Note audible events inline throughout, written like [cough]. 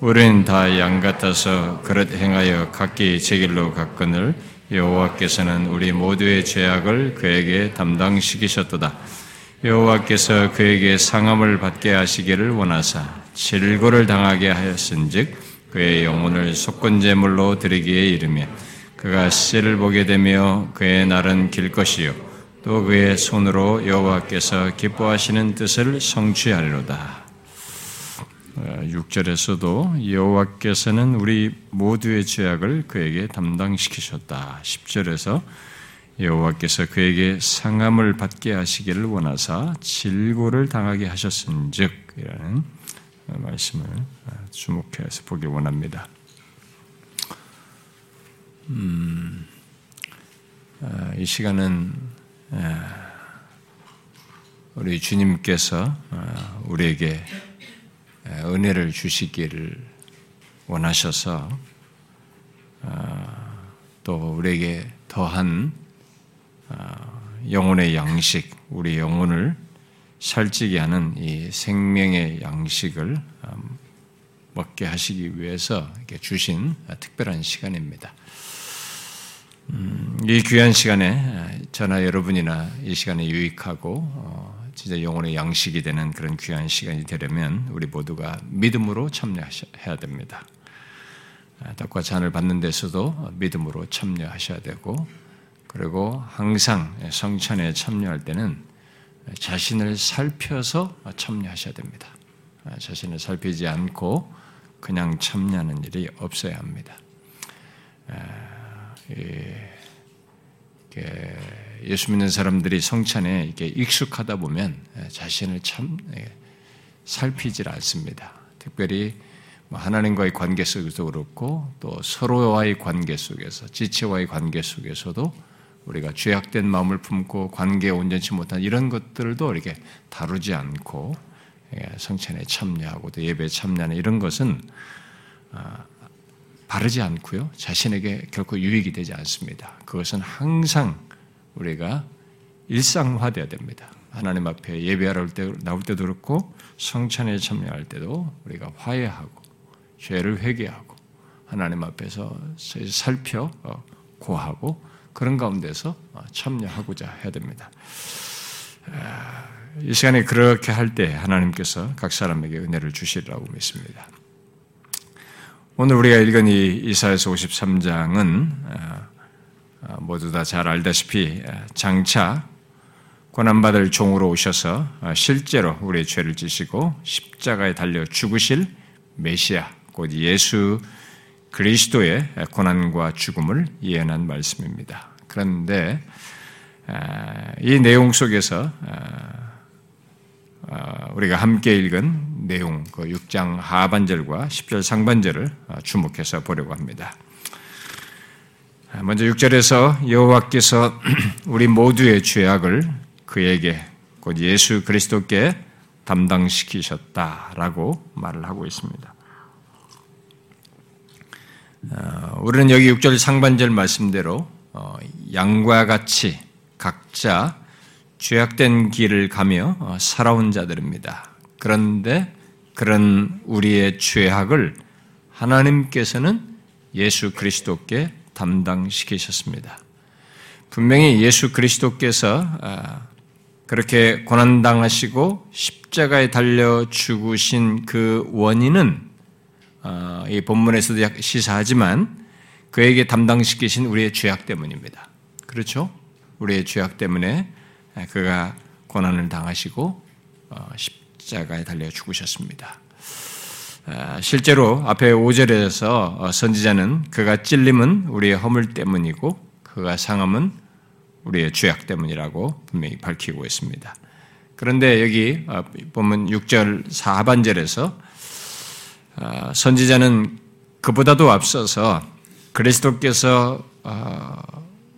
우리는 다 양 같아서 그릇 행하여 각기 제 길로 갔거늘 여호와께서는 우리 모두의 죄악을 그에게 담당시키셨도다. 여호와께서 그에게 상함을 받게 하시기를 원하사 질고를 당하게 하였은즉 그의 영혼을 속건 제물로 드리기에 이르며 그가 씨를 보게 되며 그의 날은 길 것이요 또 그의 손으로 여호와께서 기뻐하시는 뜻을 성취하리로다. 6절에서도 여호와께서는 우리 모두의 죄악을 그에게 담당시키셨다. 10절에서 여호와께서 그에게 상함을 받게 하시기를 원하사 질고를 당하게 하셨은즉 이라는 말씀을 주목해서 보기 원합니다. 음, 이 시간은 우리 주님께서 우리에게 은혜를 주시기를 원하셔서 또 우리에게 더한 영혼의 양식, 우리 영혼을 살찌게 하는 이 생명의 양식을 먹게 하시기 위해서 주신 특별한 시간입니다. 음, 이 귀한 시간에 저나 여러분이나 이 시간에 유익하고 어, 진짜 영혼의 양식이 되는 그런 귀한 시간이 되려면 우리 모두가 믿음으로 참여해야 됩니다. 아, 떡과 잔을 받는 데서도 믿음으로 참여하셔야 되고 그리고 항상 성찬에 참여할 때는 자신을 살펴서 참여하셔야 됩니다. 아, 자신을 살피지 않고 그냥 참여하는 일이 없어야 합니다. 아, 예수 믿는 사람들이 성찬에 이렇게 익숙하다 보면 예, 자신을 참 예, 살피질 않습니다. 특별히 뭐 하나님과의 관계 속에서 그렇고 또 서로와의 관계 속에서 지체와의 관계 속에서도 우리가 죄악된 마음을 품고 관계에 온전치 못한 이런 것들도 이렇게 다루지 않고 예, 성찬에 참여하고 또 예배에 참여하는 이런 것은 아, 바르지 않고요. 자신에게 결코 유익이 되지 않습니다. 그것은 항상 우리가 일상화되어야 됩니다. 하나님 앞에 예배하러 때, 나올 때도 그렇고 성찬에 참여할 때도 우리가 화해하고 죄를 회개하고 하나님 앞에서 살펴 어, 고하고 그런 가운데서 어, 참여하고자 해야 됩니다. 이 시간에 그렇게 할 때 하나님께서 각 사람에게 은혜를 주시리라고 믿습니다. 오늘 우리가 읽은 이 이사에서 53장은 어, 모두 다 잘 알다시피 어, 장차 고난받을 종으로 오셔서 어, 실제로 우리의 죄를 지시고 십자가에 달려 죽으실 메시아, 곧 예수 그리스도의 고난과 죽음을 예언한 말씀입니다. 그런데 이 내용 속에서 우리가 함께 읽은 내용, 그 6장 하반절과 10절 상반절을 주목해서 보려고 합니다. 먼저 6절에서 여호와께서 [clears throat] 우리 모두의 죄악을 그에게 곧 예수 그리스도께 담당시키셨다라고 말을 하고 있습니다. 어, 우리는 여기 6절 상반절 말씀대로 어, 양과 같이 각자 죄악된 길을 가며 어, 살아온 자들입니다. 그런데 그런 우리의 죄악을 하나님께서는 예수 그리스도께 담당시키셨습니다. 분명히 예수 그리스도께서 아, 그렇게 고난당하시고 십자가에 달려 죽으신 그 원인은 아, 이 본문에서도 시사하지만 그에게 담당시키신 우리의 죄악 때문입니다. 그렇죠? 우리의 죄악 때문에 그가 고난을 당하시고 어, 십자가에 달려 죽으셨습니다. 아, 실제로 앞에 5절에서 어, 선지자는 그가 찔림은 우리의 허물 때문이고 그가 상함은 우리의 죄악 때문이라고 분명히 밝히고 있습니다. 그런데 여기 어, 보면 6절 4반절에서 어, 선지자는 그보다도 앞서서 그리스도께서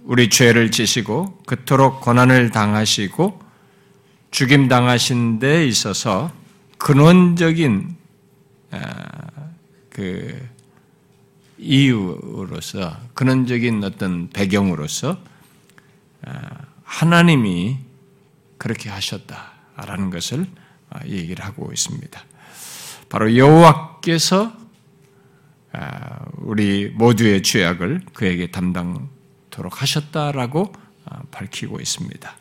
우리 죄를 지시고 그토록 고난을 당하시고 죽임 당하신 데 있어서 근원적인 아, 그 이유로서 근원적인 어떤 배경으로서 아, 하나님이 그렇게 하셨다라는 것을 아, 얘기를 하고 있습니다. 바로 여호와께서 아, 우리 모두의 죄악을 그에게 담당토록 하셨다라고 아, 밝히고 있습니다.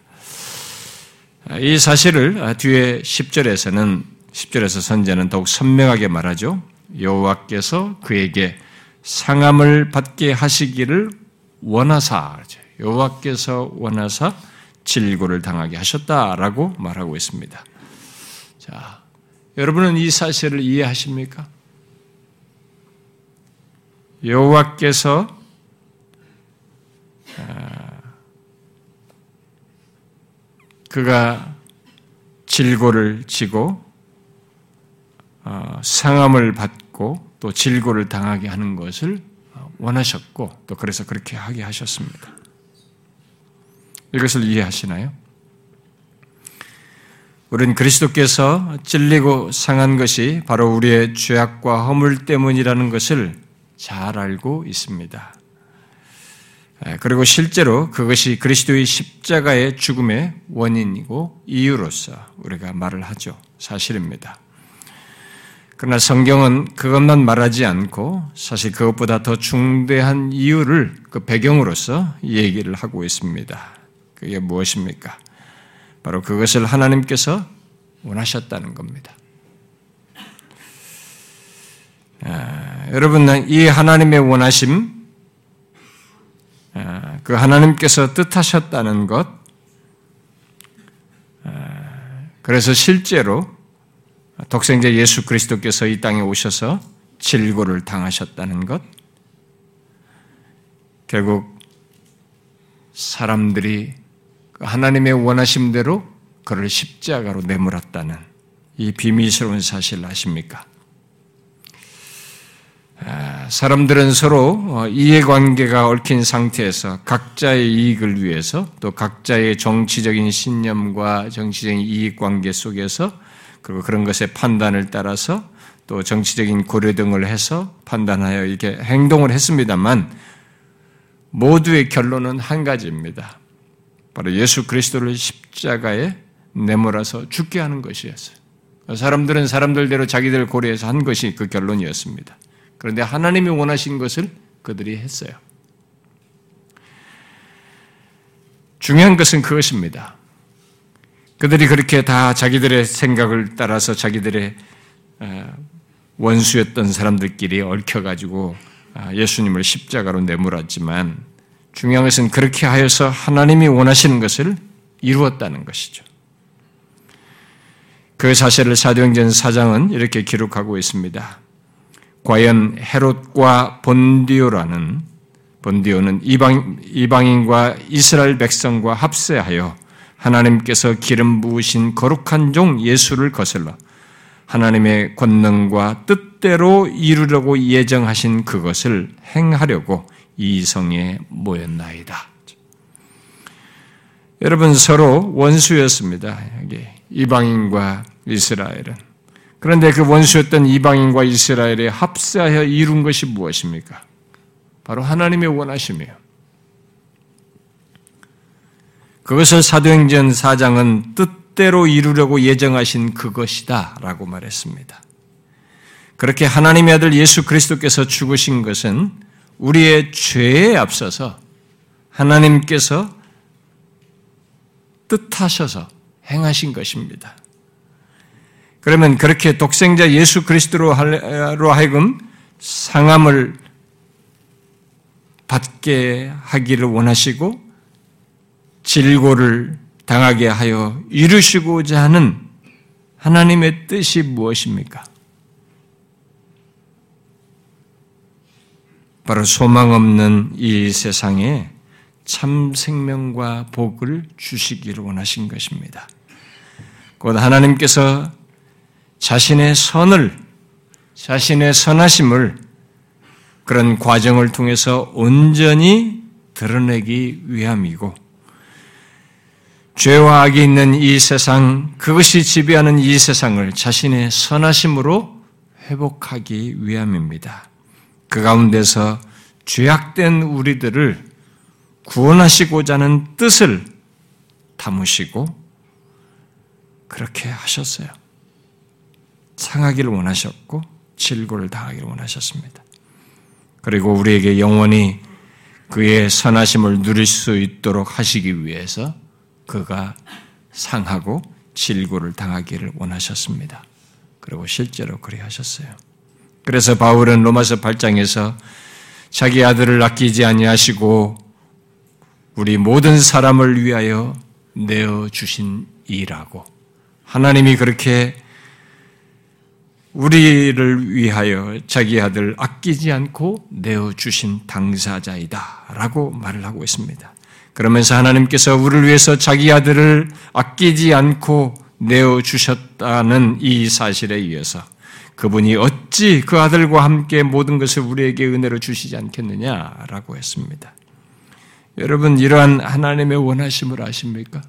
아, 이 사실을 뒤에 10절에서는 10절에서 선제는 더욱 선명하게 말하죠. 여호와께서 그에게 상함을 받게 하시기를 원하사 여호와께서 원하사 질고를 당하게 하셨다라고 말하고 있습니다. 자, 여러분은 이 사실을 이해하십니까? 여호와께서 아, 그가 질고를 지고 어, 상함을 받고 또 질고를 당하게 하는 것을 원하셨고 또 그래서 그렇게 하게 하셨습니다. 이것을 이해하시나요? 우리는 그리스도께서 찔리고 상한 것이 바로 우리의 죄악과 허물 때문이라는 것을 잘 알고 있습니다. 그리고 실제로 그것이 그리스도의 십자가의 죽음의 원인이고 이유로서 우리가 말을 하죠. 사실입니다. 그러나 성경은 그것만 말하지 않고 사실 그것보다 더 중대한 이유를 그 배경으로서 얘기를 하고 있습니다. 그게 무엇입니까? 바로 그것을 하나님께서 원하셨다는 겁니다. 아, 여러분, 이 하나님의 원하심, 아, 그 하나님께서 뜻하셨다는 것, 아, 그래서 실제로 독생자 예수 그리스도께서 이 땅에 오셔서 질고를 당하셨다는 것, 결국 사람들이 그 하나님의 원하심대로 그를 십자가로 내몰았다는 이 비밀스러운 사실을 아십니까? 아, 사람들은 서로 어, 이해관계가 얽힌 상태에서 각자의 이익을 위해서 또 각자의 정치적인 신념과 정치적인 이익관계 속에서 그리고 그런 것의 판단을 따라서 또 정치적인 고려 등을 해서 판단하여 이렇게 행동을 했습니다만 모두의 결론은 한 가지입니다. 바로 예수 그리스도를 십자가에 내몰아서 죽게 하는 것이었어요. 사람들은 사람들대로 자기들 고려해서 한 것이 그 결론이었습니다. 그런데 하나님이 원하신 것을 그들이 했어요. 중요한 것은 그것입니다. 그들이 그렇게 다 자기들의 생각을 따라서 자기들의 어, 원수였던 사람들끼리 얽혀가지고 아, 예수님을 십자가로 내몰았지만 중요한 것은 그렇게 하여서 하나님이 원하시는 것을 이루었다는 것이죠. 그 사실을 사도행전 4장은 이렇게 기록하고 있습니다. 과연 헤롯과 본디오라는 본디오는 이방, 이방인과 이스라엘 백성과 합세하여 하나님께서 기름 부으신 거룩한 종 예수를 거슬러 하나님의 권능과 뜻대로 이루려고 예정하신 그것을 행하려고 이 성에 모였나이다. 여러분 서로 원수였습니다. 이방인과 이스라엘은. 그런데 그 원수였던 이방인과 이스라엘에 합사하여 이룬 것이 무엇입니까? 바로 하나님의 원하심이에요. 그것을 사도행전 4장은 뜻대로 이루려고 예정하신 그것이다 라고 말했습니다. 그렇게 하나님의 아들 예수 그리스도께서 죽으신 것은 우리의 죄에 앞서서 하나님께서 뜻하셔서 행하신 것입니다. 그러면 그렇게 독생자 예수 그리스도로 하여금 상함을 받게 하기를 원하시고 질고를 당하게 하여 이루시고자 하는 하나님의 뜻이 무엇입니까? 바로 소망 없는 이 세상에 참 생명과 복을 주시기를 원하신 것입니다. 곧 하나님께서 자신의 선을, 자신의 선하심을 그런 과정을 통해서 온전히 드러내기 위함이고, 죄와 악이 있는 이 세상, 그것이 지배하는 이 세상을 자신의 선하심으로 회복하기 위함입니다. 그 가운데서 죄악된 우리들을 구원하시고자 하는 뜻을 담으시고 그렇게 하셨어요. 상하기를 원하셨고 질고를 당하기를 원하셨습니다. 그리고 우리에게 영원히 그의 선하심을 누릴 수 있도록 하시기 위해서 그가 상하고 질고를 당하기를 원하셨습니다. 그리고 실제로 그리 하셨어요. 그래서 바울은 로마서 8장에서 자기 아들을 아끼지 아니하시고 우리 모든 사람을 위하여 내어 주신 이라고 하나님이 그렇게 우리를 위하여 자기 아들 아끼지 않고 내어 주신 당사자이다라고 말을 하고 있습니다. 그러면서 하나님께서 우리를 위해서 자기 아들을 아끼지 않고 내어 주셨다는 이 사실에 의해서 그분이 어찌 그 아들과 함께 모든 것을 우리에게 은혜로 주시지 않겠느냐라고 했습니다. 여러분 이러한 하나님의 원하심을 아십니까?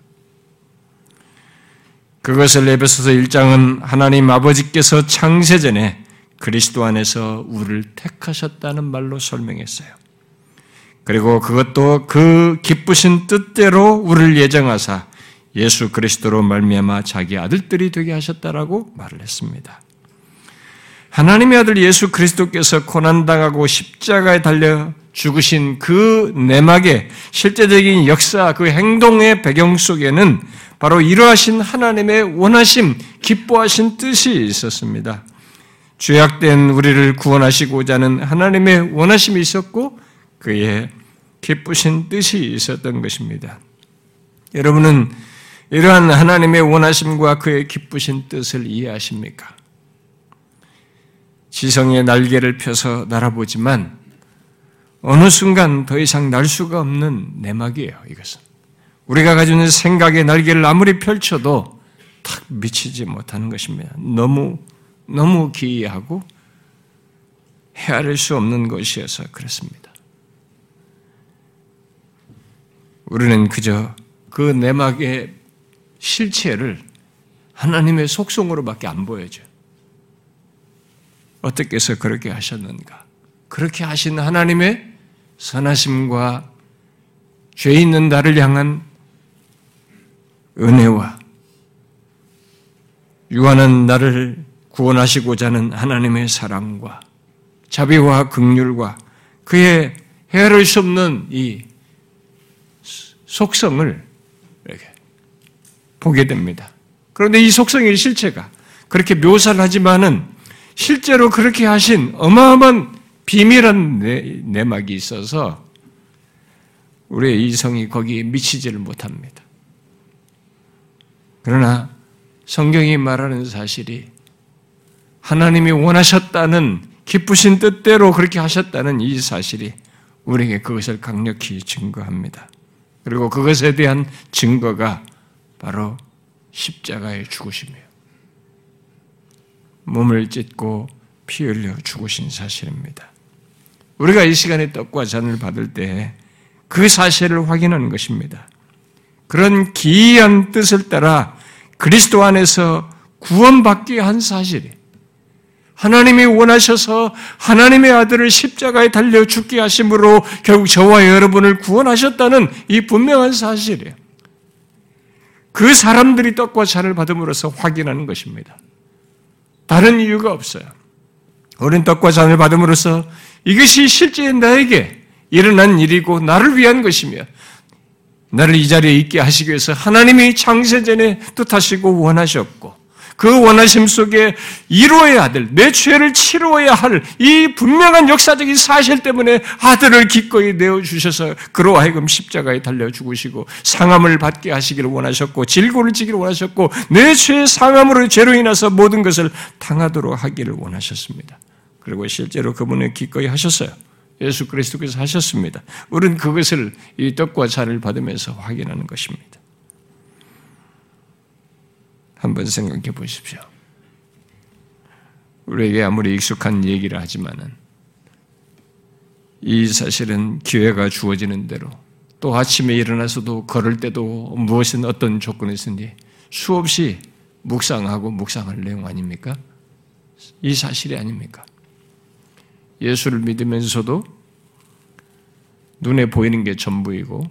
그것을 에베소서 1장은 하나님 아버지께서 창세전에 그리스도 안에서 우리를 택하셨다는 말로 설명했어요. 그리고 그것도 그 기쁘신 뜻대로 우리를 예정하사 예수 그리스도로 말미암아 자기 아들들이 되게 하셨다라고 말을 했습니다. 하나님의 아들 예수 그리스도께서 고난당하고 십자가에 달려 죽으신 그 내막의 실제적인 역사, 그 행동의 배경 속에는 바로 이러하신 하나님의 원하심, 기뻐하신 뜻이 있었습니다. 죄악된 우리를 구원하시고자 하는 하나님의 원하심이 있었고 그의 기쁘신 뜻이 있었던 것입니다. 여러분은 이러한 하나님의 원하심과 그의 기쁘신 뜻을 이해하십니까? 지성의 날개를 펴서 날아보지만 어느 순간 더 이상 날 수가 없는 내막이에요, 이것은. 우리가 가지고 있는 생각의 날개를 아무리 펼쳐도 탁 미치지 못하는 것입니다. 너무, 너무 기이하고 헤아릴 수 없는 것이어서 그렇습니다. 우리는 그저 그 내막의 실체를 하나님의 속성으로밖에 안 보여줘요. 어떻게 해서 그렇게 하셨는가? 그렇게 하신 하나님의 선하심과 죄 있는 나를 향한 은혜와 유한한 나를 구원하시고자 하는 하나님의 사랑과 자비와 극률과 그의 헤아릴 수 없는 이 속성을 이렇게 보게 됩니다. 그런데 이 속성의 실체가 그렇게 묘사를 하지만은 실제로 그렇게 하신 어마어마한 비밀한 내막이 있어서 우리의 이성이 거기에 미치지를 못합니다. 그러나 성경이 말하는 사실이 하나님이 원하셨다는 기쁘신 뜻대로 그렇게 하셨다는 이 사실이 우리에게 그것을 강력히 증거합니다. 그리고 그것에 대한 증거가 바로 십자가의 죽으심이에요. 몸을 찢고 피 흘려 죽으신 사실입니다. 우리가 이 시간에 떡과 잔을 받을 때 그 사실을 확인하는 것입니다. 그런 기이한 뜻을 따라 그리스도 안에서 구원받게 한 사실이 하나님이 원하셔서 하나님의 아들을 십자가에 달려 죽게 하심으로 결국 저와 여러분을 구원하셨다는 이 분명한 사실이에요. 그 사람들이 떡과 잔을 받음으로써 확인하는 것입니다. 다른 이유가 없어요. 우리는 떡과 잔을 받음으로써 이것이 실제 나에게 일어난 일이고 나를 위한 것이며 나를 이 자리에 있게 하시기 위해서 하나님이 창세전에 뜻하시고 원하셨고 그 원하심 속에 이루어야 아들, 내 죄를 치루어야 할 이 분명한 역사적인 사실 때문에 아들을 기꺼이 내어주셔서 그로 하여금 십자가에 달려 죽으시고 상함을 받게 하시기를 원하셨고 질고를 지기를 원하셨고 내 죄의 상함으로 죄로 인해서 모든 것을 당하도록 하기를 원하셨습니다. 그리고 실제로 그분은 기꺼이 하셨어요. 예수 그리스도께서 하셨습니다. 우리는 그것을 이 떡과 잔을 받으면서 확인하는 것입니다. 한번 생각해 보십시오. 우리에게 아무리 익숙한 얘기를 하지만은 이 사실은 기회가 주어지는 대로 또 아침에 일어나서도 걸을 때도 무엇은 어떤 조건이 있든지 수없이 묵상하고 묵상할 내용 아닙니까? 이 사실이 아닙니까? 예수를 믿으면서도 눈에 보이는 게 전부이고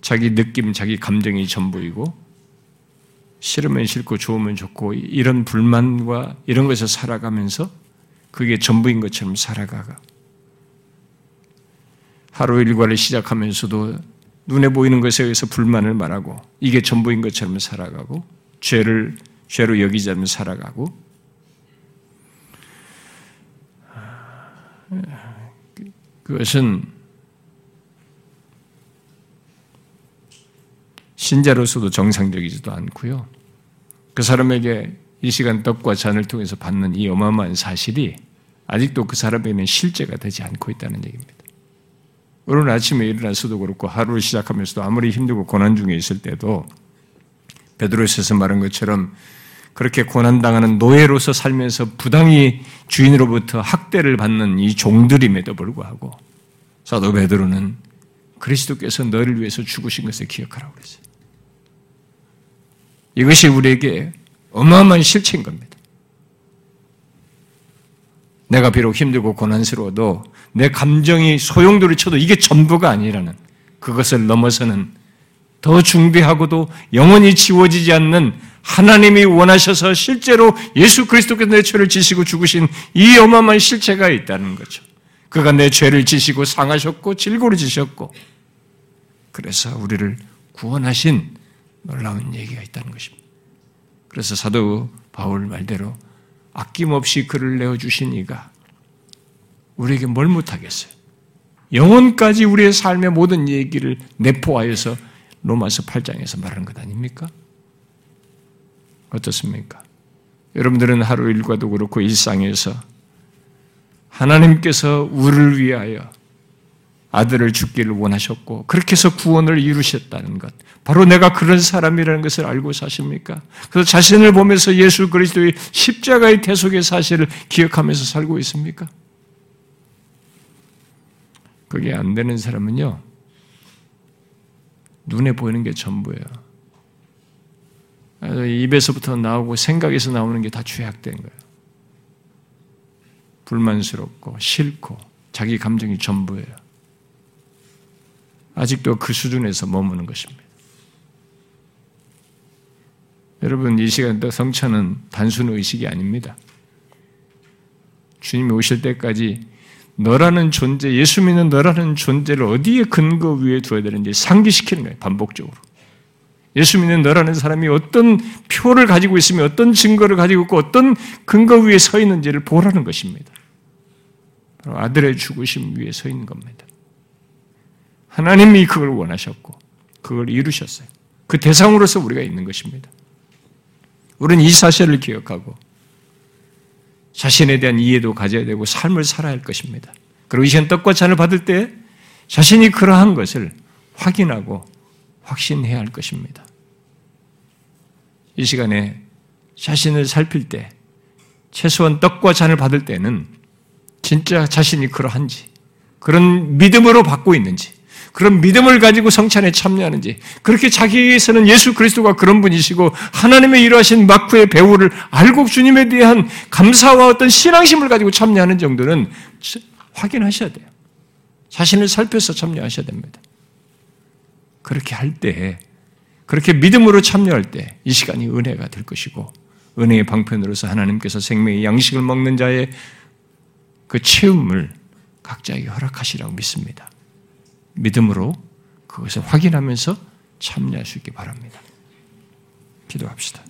자기 느낌, 자기 감정이 전부이고 싫으면 싫고 좋으면 좋고 이런 불만과 이런 것을 살아가면서 그게 전부인 것처럼 살아가가. 하루 일과를 시작하면서도 눈에 보이는 것에 의해서 불만을 말하고 이게 전부인 것처럼 살아가고 죄를 죄로 여기지 않으면 살아가고 그것은 신자로서도 정상적이지도 않고요. 그 사람에게 이 시간 떡과 잔을 통해서 받는 이 어마어마한 사실이 아직도 그 사람에게는 실제가 되지 않고 있다는 얘기입니다. 오늘 아침에 일어나서도 그렇고 하루를 시작하면서도 아무리 힘들고 고난 중에 있을 때도 베드로에서 말한 것처럼 그렇게 고난당하는 노예로서 살면서 부당히 주인으로부터 학대를 받는 이 종들임에도 불구하고 사도 베드로는 그리스도께서 너를 위해서 죽으신 것을 기억하라고 그랬어요. 이것이 우리에게 어마어마한 실체인 겁니다. 내가 비록 힘들고 고난스러워도 내 감정이 소용돌이 쳐도 이게 전부가 아니라는 그것을 넘어서는 더 중대하고도 영원히 지워지지 않는 하나님이 원하셔서 실제로 예수 그리스도께서 내 죄를 지시고 죽으신 이 어마어마한 실체가 있다는 거죠. 그가 내 죄를 지시고 상하셨고 질고를 지셨고 그래서 우리를 구원하신 놀라운 얘기가 있다는 것입니다. 그래서 사도 바울 말대로 아낌없이 그를 내어주신 이가 우리에게 뭘 못하겠어요? 영혼까지 우리의 삶의 모든 얘기를 내포하여서 로마서 8장에서 말하는 것 아닙니까? 어떻습니까? 여러분들은 하루 일과도 그렇고 일상에서 하나님께서 우리를 위하여 아들을 죽기를 원하셨고 그렇게 해서 구원을 이루셨다는 것. 바로 내가 그런 사람이라는 것을 알고 사십니까? 그래서 자신을 보면서 예수 그리스도의 십자가의 대속의 사실을 기억하면서 살고 있습니까? 그게 안 되는 사람은요. 눈에 보이는 게 전부예요. 입에서부터 나오고 생각에서 나오는 게 다 죄악된 거예요. 불만스럽고 싫고 자기 감정이 전부예요. 아직도 그 수준에서 머무는 것입니다. 여러분, 이 시간 도 성찬은 단순 의식이 아닙니다. 주님이 오실 때까지 너라는 존재, 예수 믿는 너라는 존재를 어디에 근거 위에 두어야 되는지 상기시키는 거예요, 반복적으로. 예수 믿는 너라는 사람이 어떤 표를 가지고 있으며 어떤 증거를 가지고 있고 어떤 근거 위에 서 있는지를 보라는 것입니다. 바로 아들의 죽으심 위에 서 있는 겁니다. 하나님이 그걸 원하셨고 그걸 이루셨어요. 그 대상으로서 우리가 있는 것입니다. 우리는 이 사실을 기억하고 자신에 대한 이해도 가져야 되고 삶을 살아야 할 것입니다. 그리고 이 시간 떡과 잔을 받을 때 자신이 그러한 것을 확인하고 확신해야 할 것입니다. 이 시간에 자신을 살필 때 최소한 떡과 잔을 받을 때는 진짜 자신이 그러한지 그런 믿음으로 받고 있는지 그런 믿음을 가지고 성찬에 참여하는지 그렇게 자기에서는 예수 그리스도가 그런 분이시고 하나님의 이러하신 마크의 배우를 알고 주님에 대한 감사와 어떤 신앙심을 가지고 참여하는 정도는 확인하셔야 돼요. 자신을 살펴서 참여하셔야 됩니다. 그렇게 할 때, 그렇게 믿음으로 참여할 때 이 시간이 은혜가 될 것이고 은혜의 방편으로서 하나님께서 생명의 양식을 먹는 자의 그 체험을 각자에게 허락하시라고 믿습니다. 믿음으로 그것을 확인하면서 참여할 수 있기 바랍니다. 기도합시다.